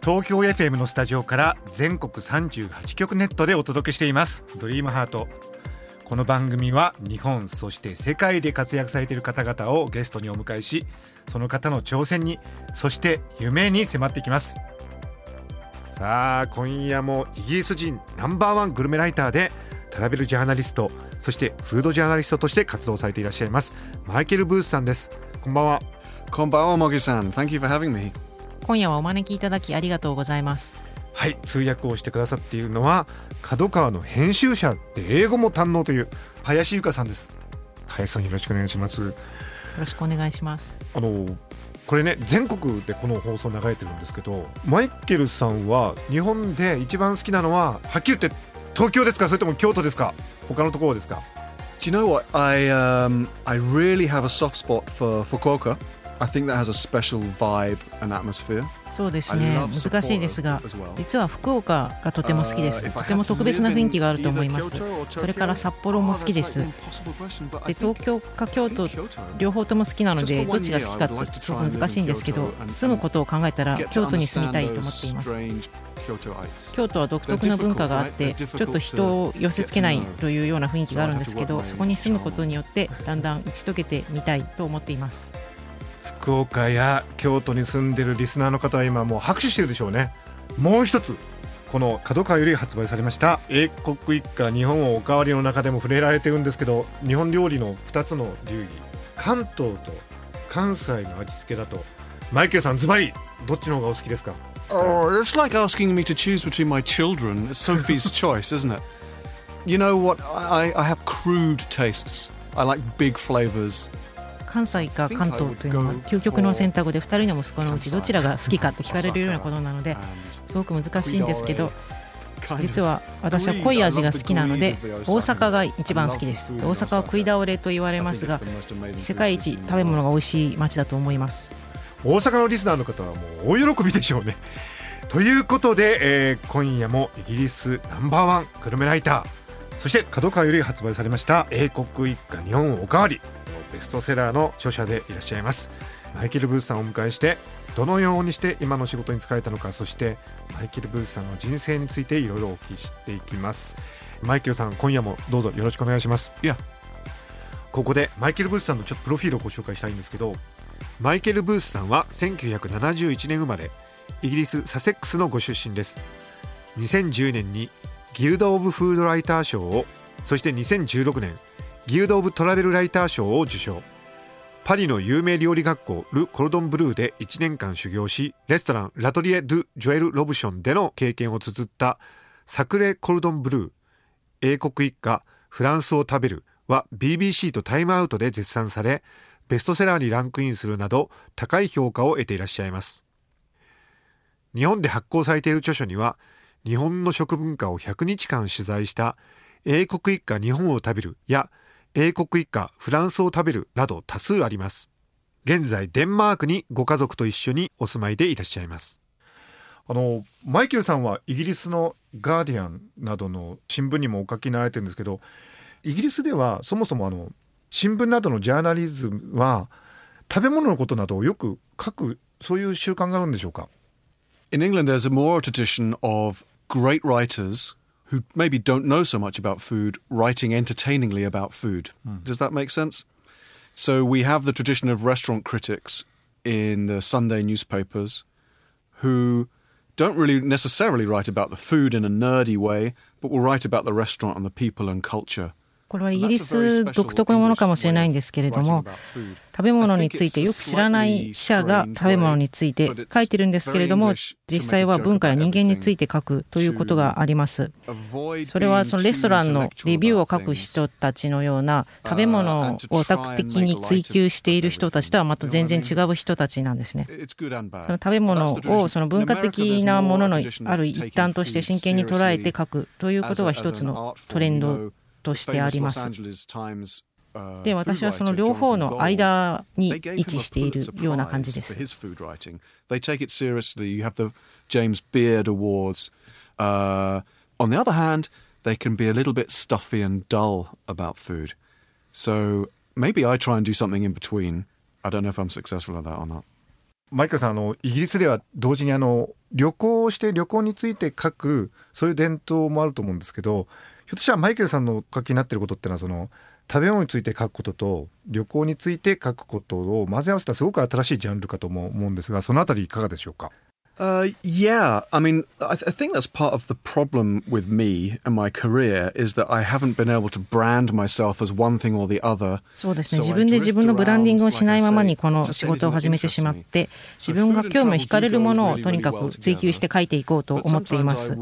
東京 FM のスタジオから全国38局ネットでお届けしています。ドリームハート。この番組は日本そして世界で活躍されている方々をゲストにお迎えしその方の挑戦にそして夢に迫っていきます。さあ今夜もイギリス人ナンバーワングルメライターでトラベルジャーナリストそしてフードジャーナリストとして活動されていらっしゃいますマイケル・ブースさんです。こんばんは。こんばんは、モギさん。Thank you for having me. 今夜はお招きいただきありがとうございます。はい通訳をしてくださっているのは角川の編集者で英語も堪能という林由香さんです。林さんよろしくお願いします。よろしくお願いします。あのこれね全国でこの放送流れてるんですけどマイケルさんは日本で一番好きなのははっきり言って東京ですか？それとも京都ですか？他のところですか？Do you know what? I um, I really have a soft spot for Fukuoka. I think that has a special vibe and atmosphere. そうですね難しいですが、実は福岡がとても好きです、とても特別な雰囲気があると思います、それから札幌も好きです、で東京か京都、両方とも好きなので、どっちが好きかってちょっと難しいんですけど、住むことを考えたら、京都に住みたいと思っています。京都は独特な文化があって、ちょっと人を寄せつけないというような雰囲気があるんですけど、そこに住むことによって、だんだん打ち解けてみたいと思っています。福岡や京都に住んでるリスナーの方は今もう拍手してるでしょうねもう一つこの角川より発売されました英国一家日本おかわりの中でも触れられてるんですけど日本料理の2つの流儀関東と関西の味付けだとマイケルさんズバリどっちの方がお好きですか？Oh, it's like asking me to choose between my children. It's Sophie's choice, isn't it? You know what? I, I have crude tastes. I like big flavors. 関西か関東というのは究極の選択で2人の息子のうちどちらが好きかって聞かれるようなことなのですごく難しいんですけど実は私は濃い味が好きなので大阪が一番好きです。大阪は食い倒れと言われますが世界一食べ物が美味しい街だと思います。大阪のリスナーの方はもう大喜びでしょうね。ということで、えー今夜もイギリスナンバーワングルメライターそして角川より発売されました「英国一家日本おかわり」ベストセラーの著者でいらっしゃいます。マイケル・ブースさんをお迎えしてどのようにして今の仕事に使えたのかそしてマイケル・ブースさんの人生についていろいろお聞きしていきます。マイケルさん今夜もどうぞよろしくお願いします。いや。ここでマイケル・ブースさんのちょっとプロフィールをご紹介したいんですけどマイケル・ブースさんは1971年生まれイギリス・サセックスのご出身です。2010年にギルド・オブ・フードライター賞をそして2016年ギルド・オブ・トラベルライター賞を受賞。パリの有名料理学校ル・コルドン・ブルーで1年間修行しレストランラトリエ・ドゥ・ジョエル・ロブションでの経験を綴ったサクレ・コルドン・ブルー。英国一家フランスを食べるは BBC とタイムアウトで絶賛されベストセラーにランクインするなど高い評価を得ていらっしゃいます。日本で発行されている著書には日本の食文化を100日間取材した英国一家日本を食べるや英国一家フランスを食べるなど多数あります。現在デンマークにご家族と一緒にお住まいでいらっしゃいます。あのマイケルさんはイギリスのガーディアンなどの新聞にもお書きになられてるんですけどイギリスではそもそもあの新聞などのジャーナリズムは食べ物のことなどをよく書くそういう習慣があるんでしょうか？In England, there's a more tradition of great writers who maybe don't know so much about food writing entertainingly about food. Hmm. Does that make sense? So we have the tradition of restaurant critics in the Sunday newspapers who don't really necessarily write about the food in a nerdy way, but will write about the restaurant and the people and culture これはイギリス独特のものかもしれないんですけれども食べ物についてよく知らない記者が食べ物について書いてるんですけれども実際は文化や人間について書くということがあります。それはそのレストランのレビューを書く人たちのような食べ物をオタク的に追求している人たちとはまた全然違う人たちなんですね。その食べ物をその文化的なもののある一端として真剣に捉えて書くということが一つのトレンドとしてあります。で、私はその両方の間に位置しているような感じです。They take it seriously. You have the James Beard Awards. Uh, on the other hand, they can be a little bit stuffy and dull about food. So maybe I try and do something in between. I don't know if I'm successful at that or not. マイケルさんあのイギリスでは同時にあの旅行して旅行について書くそういう伝統もあると思うんですけどひょっとしたらマイケルさんの書きになってることっていうのはその食べ物について書くことと旅行について書くことを混ぜ合わせたすごく新しいジャンルかとも思うんですがそのあたりいかがでしょうか？Uh, yeah, I mean, I, th- I, think that's part of the problem with me and my career is that I haven't been able to brand myself as one thing or the other. そうですね。自分で自分のブランディングをしないままにこの仕事を始めてしまって、自分が興味を惹かれるものをとにかく追求して書いていこうと思っています。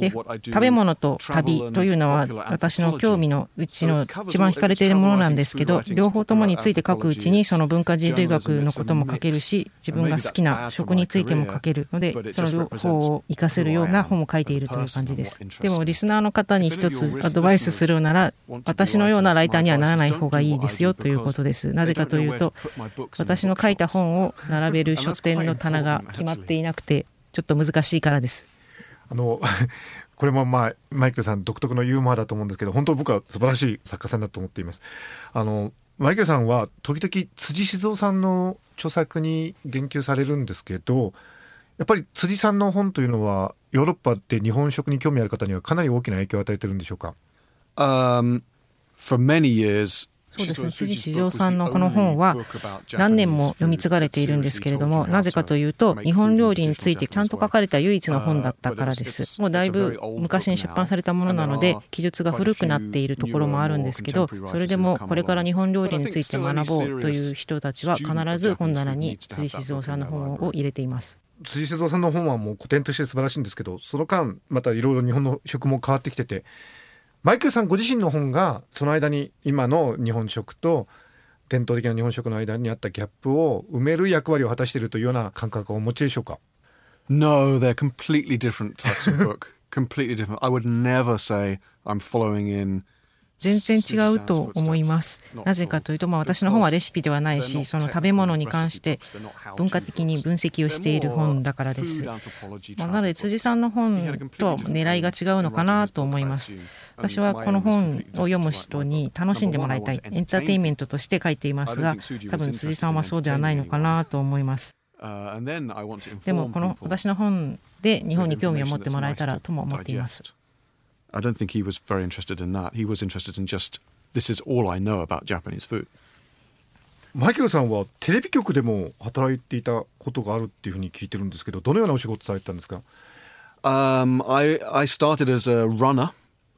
で、食べ物と旅というのは私の興味のうちの一番惹かれているものなんですけど、両方ともについて書くうちにその文化人類学のことも書けるし、自分が好きな食についても書けるので、その両方を活かせるような本を書いているという感じです。でも、リスナーの方に一つアドバイスするなら、私のようなライターにはならない方がいいですよということです。なぜかというと、私の書いた本を並べる書店の棚が決まっていなくて、ちょっと難しいからです。あの これもまあマイケルさん独特のユーモアだと思うんですけど本当僕は素晴らしい作家さんだと思っています。あのマイケルさんは時々辻静雄さんの著作に言及されるんですけどやっぱり辻さんの本というのはヨーロッパで日本食に興味ある方にはかなり大きな影響を与えてるんでしょうか、um, For many years そうですね。辻志丈さんのこの本は何年も読み継がれているんですけれどもなぜかというと日本料理についてちゃんと書かれた唯一の本だったからです。もうだいぶ昔に出版されたものなので記述が古くなっているところもあるんですけどそれでもこれから日本料理について学ぼうという人たちは必ず本棚に辻志蔵さんの本を入れています辻瀬戸さんの本はもう古典として素晴らしいんですけどその間またいろいろ日本の食も変わってきててマイケルさんご自身の本がその間に今の日本食と伝統的な日本食の間にあったギャップを埋める役割を果たしているというような感覚をお持ちでしょうか？No, they're completely different types of book. completely different. I would never say I'm following in 全然違うと思います。なぜかというと、まあ、私の本はレシピではないし、その食べ物に関して文化的に分析をしている本だからです。まあ、なので、辻さんの本と狙いが違うのかなと思います。私はこの本を読む人に楽しんでもらいたい、エンターテインメントとして書いていますが、多分辻さんはそうではないのかなと思います。でも、この私の本で日本に興味を持ってもらえたらとも思っています。I don't think he was very interested in that. He was interested in just, this is all I know about Japanese food. マイケルさんはテレビ局でも働いていたことがあるっていうふうに聞いてるんですけど、どのようなお仕事されてたんですか um, I, I started as a runner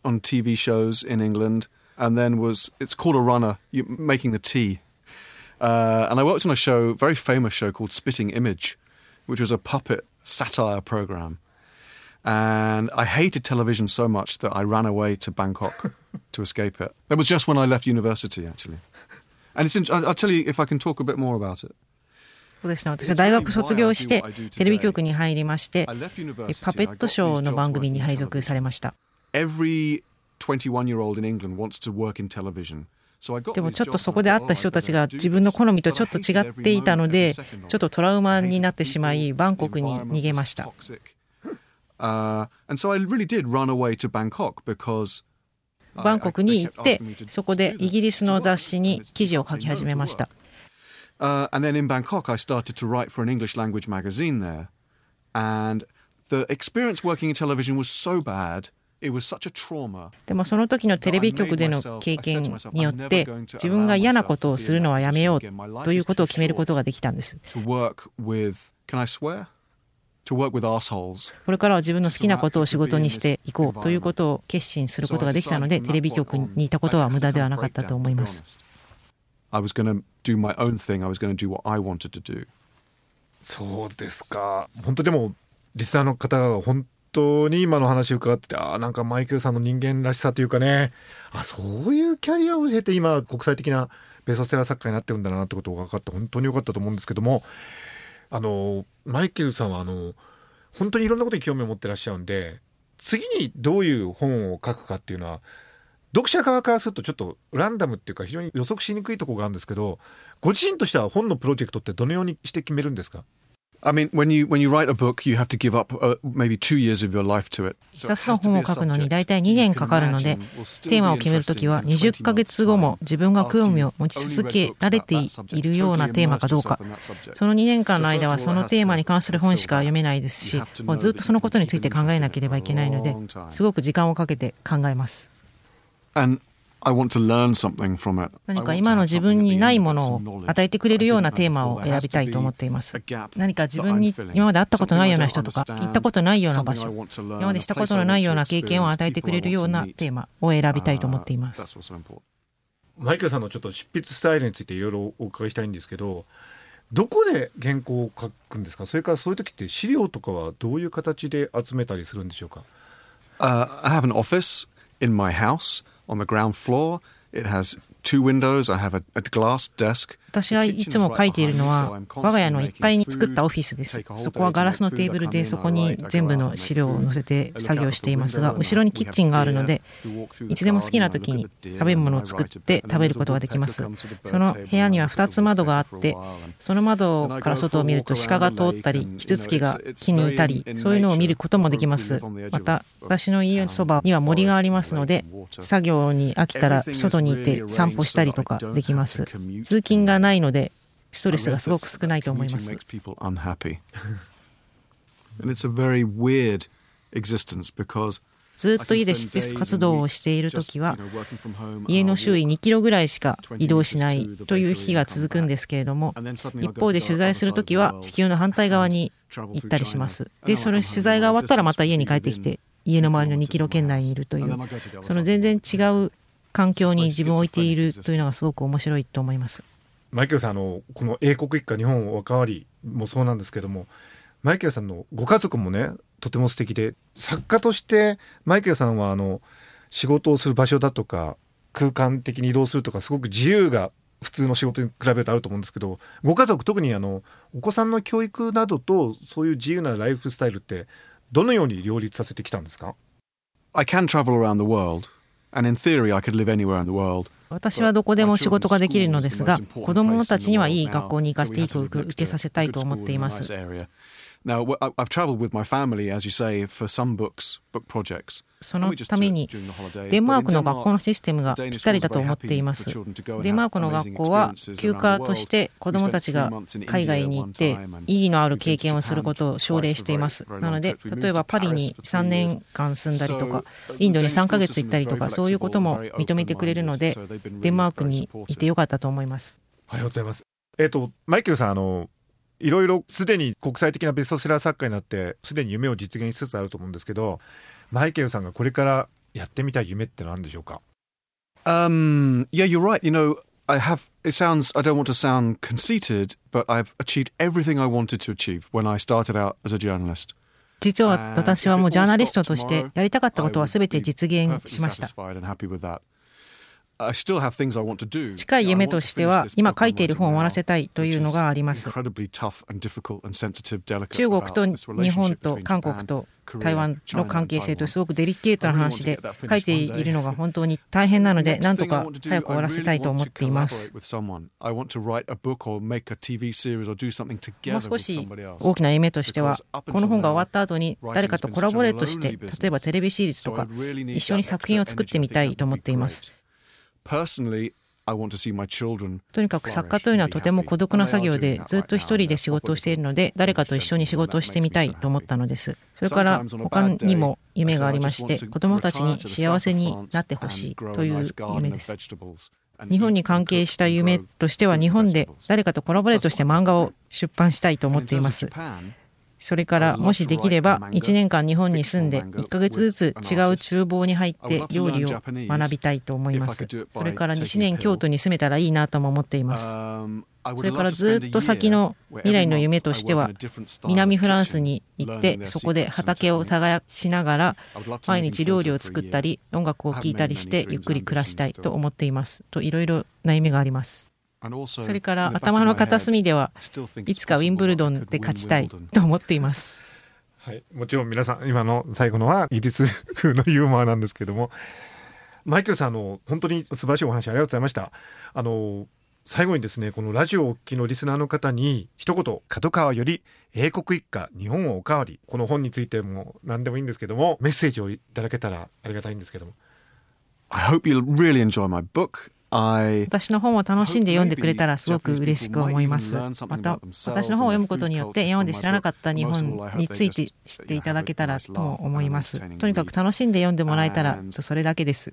on TV shows in England and then was, it's called a runner, you, making the tea. Uh, and I worked on a show, very famous show called Spitting Image, which was a puppet satire program. And I hated television so much that I ran away to Bangkok to escape it. That was just when I left university, actually. And it's, I'll tell you if I can talk a bit more about it. そうですね、私は大学卒業してテレビ局に入りましてパペットショーの番組に配属されました。Every 21-year-old in England wants to work in television. でもちょっとそこで会った人たちが自分の好みとちょっと違っていたのでちょっとトラウマになってしまいバンコクに逃げました。バンコクに行ってそこでイギリスの雑誌に記事を書き始めました。でもその時のテレビ局での経験によって自分が嫌なことをするのはやめようということを決めることができたんです。これからは自分の好きなことを仕事にしていこうということを決心することができたのでテレビ局にいたことは無駄ではなかったと思います。そうですか。本当でもリスナーの方が本当に今の話を伺っててあなんかマイケルさんの人間らしさというかね。あそういうキャリアを経て今国際的なベストセラー作家になってるんだなってことが分かって本当に良かったと思うんですけどもあのマイケルさんはあの本当にいろんなことに興味を持ってらっしゃるんで次にどういう本を書くかっていうのは読者側からするとちょっとランダムっていうか非常に予測しにくいとこがあるんですけどご自身としては本のプロジェクトってどのようにして決めるんですか？I mean, when you when you write a book, you have to give up uh, maybe two years of your life to it. 一冊の本を書くのに大体2年かかるので、テーマを決めるときは20ヶ月後も自分が興味を持ち続けられているようなテーマかどうか、その2年間の間はそのテーマに関する本しか読めないですし、もうずっとそのことについて考えなければいけないので、すごく時間をかけて考えます。And 何か今の自分にないものを与えてくれるようなテーマを選びたいと思っています。何か自分に今まで会ったことないような人とか、行ったことないような場所、今までしたことのないような経験を与えてくれるようなテーマを選びたいと思っています。マイケルさんのちょっと執筆スタイルについていろいろお伺いしたいんですけど、どこで原稿を書くんですか？それからそういう時って資料とかはどういう形で集めたりするんでしょうか、uh, I have an office in my house on the ground floor. It has two windows. I have a, a glass desk. 私はいつも書いているのは我が家の1階に作ったオフィスです。そこはガラスのテーブルでそこに全部の資料を載せて作業していますが、後ろにキッチンがあるので、いつでも好きな時に食べ物を作って食べることができます。その部屋には2つ窓があって、その窓から外を見ると鹿が通ったり、キツツキが木にいたり、そういうのを見ることもできます。また、私の家のそばには森がありますので、作業に飽きたら外にいて散歩したりとかできます。通勤がないのでストレスがすごく少ないと思います。ずっと家で執筆活動をしている時は家の周囲2キロぐらいしか移動しないという日が続くんですけれども一方で取材する時は地球の反対側に行ったりしますでその取材が終わったらまた家に帰ってきて家の周りの2キロ圏内にいるというその全然違う環境に自分を置いているというのがすごく面白いと思います。マイケルさんあのこの英国一家日本おかわりもそうなんですけどもマイケルさんのご家族もねとても素敵で作家としてマイケルさんはあの仕事をする場所だとか空間的に移動するとかすごく自由が普通の仕事に比べるとあると思うんですけどご家族特にあのお子さんの教育などとそういう自由なライフスタイルってどのように両立させてきたんですか？I can travel around the world and in theory I could live anywhere in the world. 私はどこでも仕事ができるのですが、子供たちにはいい学校に行かせていい教育を受けさせたいと思っています。Now, I've traveled with my family, as you say, for some books, book projects. そのためにデンマークの学校のシステムがぴったりだと思っています。デンマークの学校は休暇として子どもたちが海外に行って意義のある経験をすることを奨励しています。なので例えばパリに3年間住んだりとかインドに3ヶ月行ったりとかそういうことも認めてくれるのでデンマークにいてよかったと思います。ありがとうございます。えっ、ー、とマイケルさんあのいろいろすでに国際的なベストセラー作家になってすでに夢を実現しつつあると思うんですけどマイケルさんがこれからやってみたい夢って何でしょうか Um, yeah, you're right. You know, I have, it sounds, I don't want to sound conceited, but I've achieved everything I wanted to achieve when I started out as a journalist. 実は私はもうジャーナリストとしてやりたかったことは全て実現しました。近い夢としては今書いている本を終わらせたいというのがあります。中国と日本と韓国と台湾の関係性とすごくデリケートな話で書いているのが本当に大変なのでなんとか早く終わらせたいと思っています。もう少し大きな夢としてはこの本が終わった後に誰かとコラボレートして例えばテレビシリーズとか一緒に作品を作ってみたいと思っていますとにかく作家というのはとても孤独な作業でずっと一人で仕事をしているので誰かと一緒に仕事をしてみたいと思ったのです。それから他にも夢がありまして子どもたちに幸せになってほしいという夢です。日本に関係した夢としては日本で誰かとコラボレートして漫画を出版したいと思っていますそれからもしできれば1年間日本に住んで1ヶ月ずつ違う厨房に入って料理を学びたいと思います。それから1年京都に住めたらいいなとも思っています。それからずっと先の未来の夢としては南フランスに行ってそこで畑を耕しながら毎日料理を作ったり音楽を聴いたりしてゆっくり暮らしたいと思っています。といろいろな夢がありますそれから頭の片隅ではいつかウィンブルドンで勝ちたいと思っています。はい、もちろん皆さん今の最後のはイギリス風のユーモアなんですけども。マイケルさんあの本当に素晴らしいお話ありがとうございました。あの最後にですねこのラジオをお聞きのリスナーの方に一言角川より英国一家日本をおかわり。この本についても何でもいいんですけどもメッセージをいただけたらありがたいんですけども。I hope you really enjoy my book 私の本を楽しんで読んでくれたらすごく嬉しく思います。また、私の本を読むことによって今まで知らなかった日本について知っていただけたらとも思います。とにかく楽しんで読んでもらえたらそれだけです。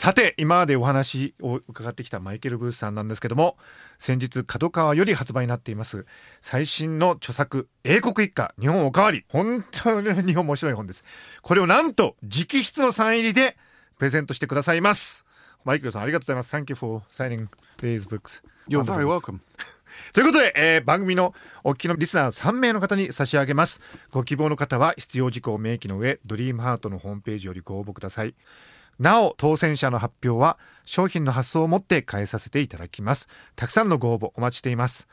さて今までお話を伺ってきたマイケル・ブースさんなんですけども先日角川より発売になっています最新の著作「英国一家日本おかわり」本当に日本面白い本ですこれをなんと直筆のサイン入りでプレゼントしてくださいます。マイケルさんありがとうございます。Thank you for signing these books. You're very welcome. ということで、えー、番組のお聞きのリスナー3名の方に差し上げます。ご希望の方は必要事項を明記の上、ドリームハートのホームページよりご応募ください。なお、当選者の発表は商品の発送をもって返させていただきます。たくさんのご応募お待ちしています。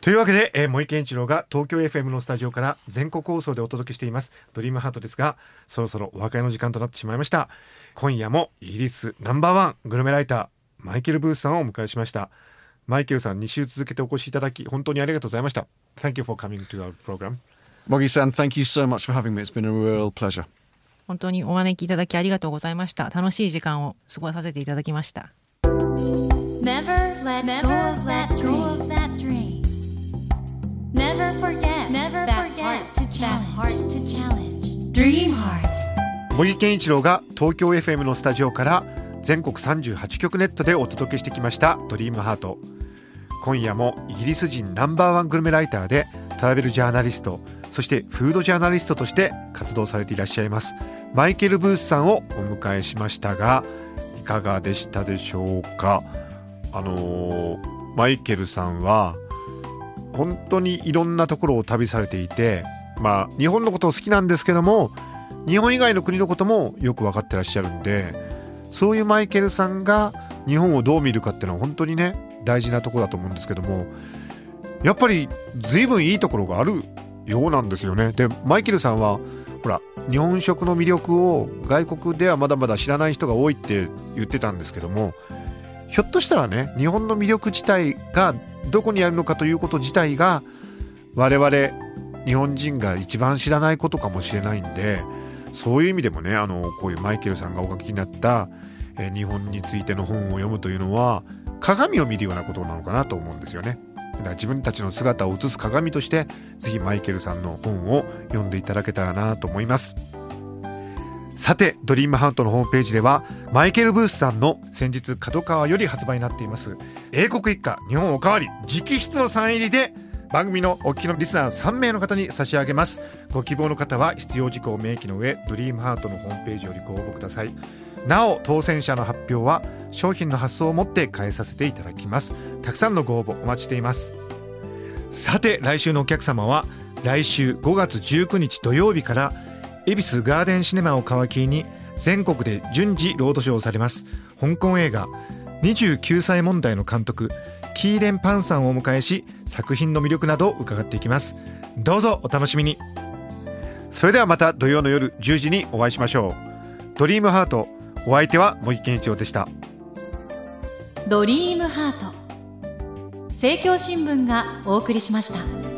というわけで、えー、森健一郎が東京 FM のスタジオから全国放送でお届けしていますドリームハートですがそろそろお別れの時間となってしまいました今夜もイギリスナンバーワングルメライターマイケル・ブースさんをお迎えしましたマイケルさん2週続けてお越しいただき本当にありがとうございました Thank you for coming to our program モギさん Thank you so much for having me It's been a real pleasure 本当にお招きいただきありがとうございました楽しい時間を過ごさせていただきました Never let go of that dream Never forget Never forget that heart to challenge Dream heart 茂木健一郎が東京 FM のスタジオから全国38局ネットでお届けしてきました「ドリームハート。今夜もイギリス人ナンバーワングルメライターでトラベルジャーナリストそしてフードジャーナリストとして活動されていらっしゃいますマイケル・ブースさんをお迎えしましたがいかがでしたでしょうか？あのー、マイケルさんは本当にいろんなところを旅されていてまあ日本のことを好きなんですけども日本以外の国のこともよく分かってらっしゃるんでそういうマイケルさんが日本をどう見るかっていうのは本当にね大事なとこだと思うんですけどもやっぱり随分いいところがあるようなんですよね。でマイケルさんはほら日本食の魅力を外国ではまだまだ知らない人が多いって言ってたんですけどもひょっとしたらね日本の魅力自体がどこにあるのかということ自体が我々日本人が一番知らないことかもしれないんでそういう意味でもねあのこういうマイケルさんがお書きになった、え日本についての本を読むというのは鏡を見るようなことなのかなと思うんですよね。だから自分たちの姿を映す鏡としてぜひマイケルさんの本を読んでいただけたらなと思います。さて、ドリームハントのホームページでは、マイケル・ブースさんの先日、角川より発売になっています、英国一家日本おかわり直筆のサイン入りで番組のお聞きのリスナー3名の方に差し上げます。ご希望の方は必要事項を明記の上ドリームハートのホームページよりご応募ください。なお当選者の発表は商品の発送をもって返させていただきます。たくさんのご応募お待ちしています。さて来週のお客様は来週5月19日土曜日から恵比寿ガーデンシネマを皮切りに全国で順次ロードショーされます。香港映画29歳問題の監督キーレン・パンさんをお迎えし作品の魅力などを伺っていきます。どうぞお楽しみに。それではまた土曜の夜10時にお会いしましょう。ドリームハートお相手は森健一郎でした。ドリームハート。政教新聞がお送りしました。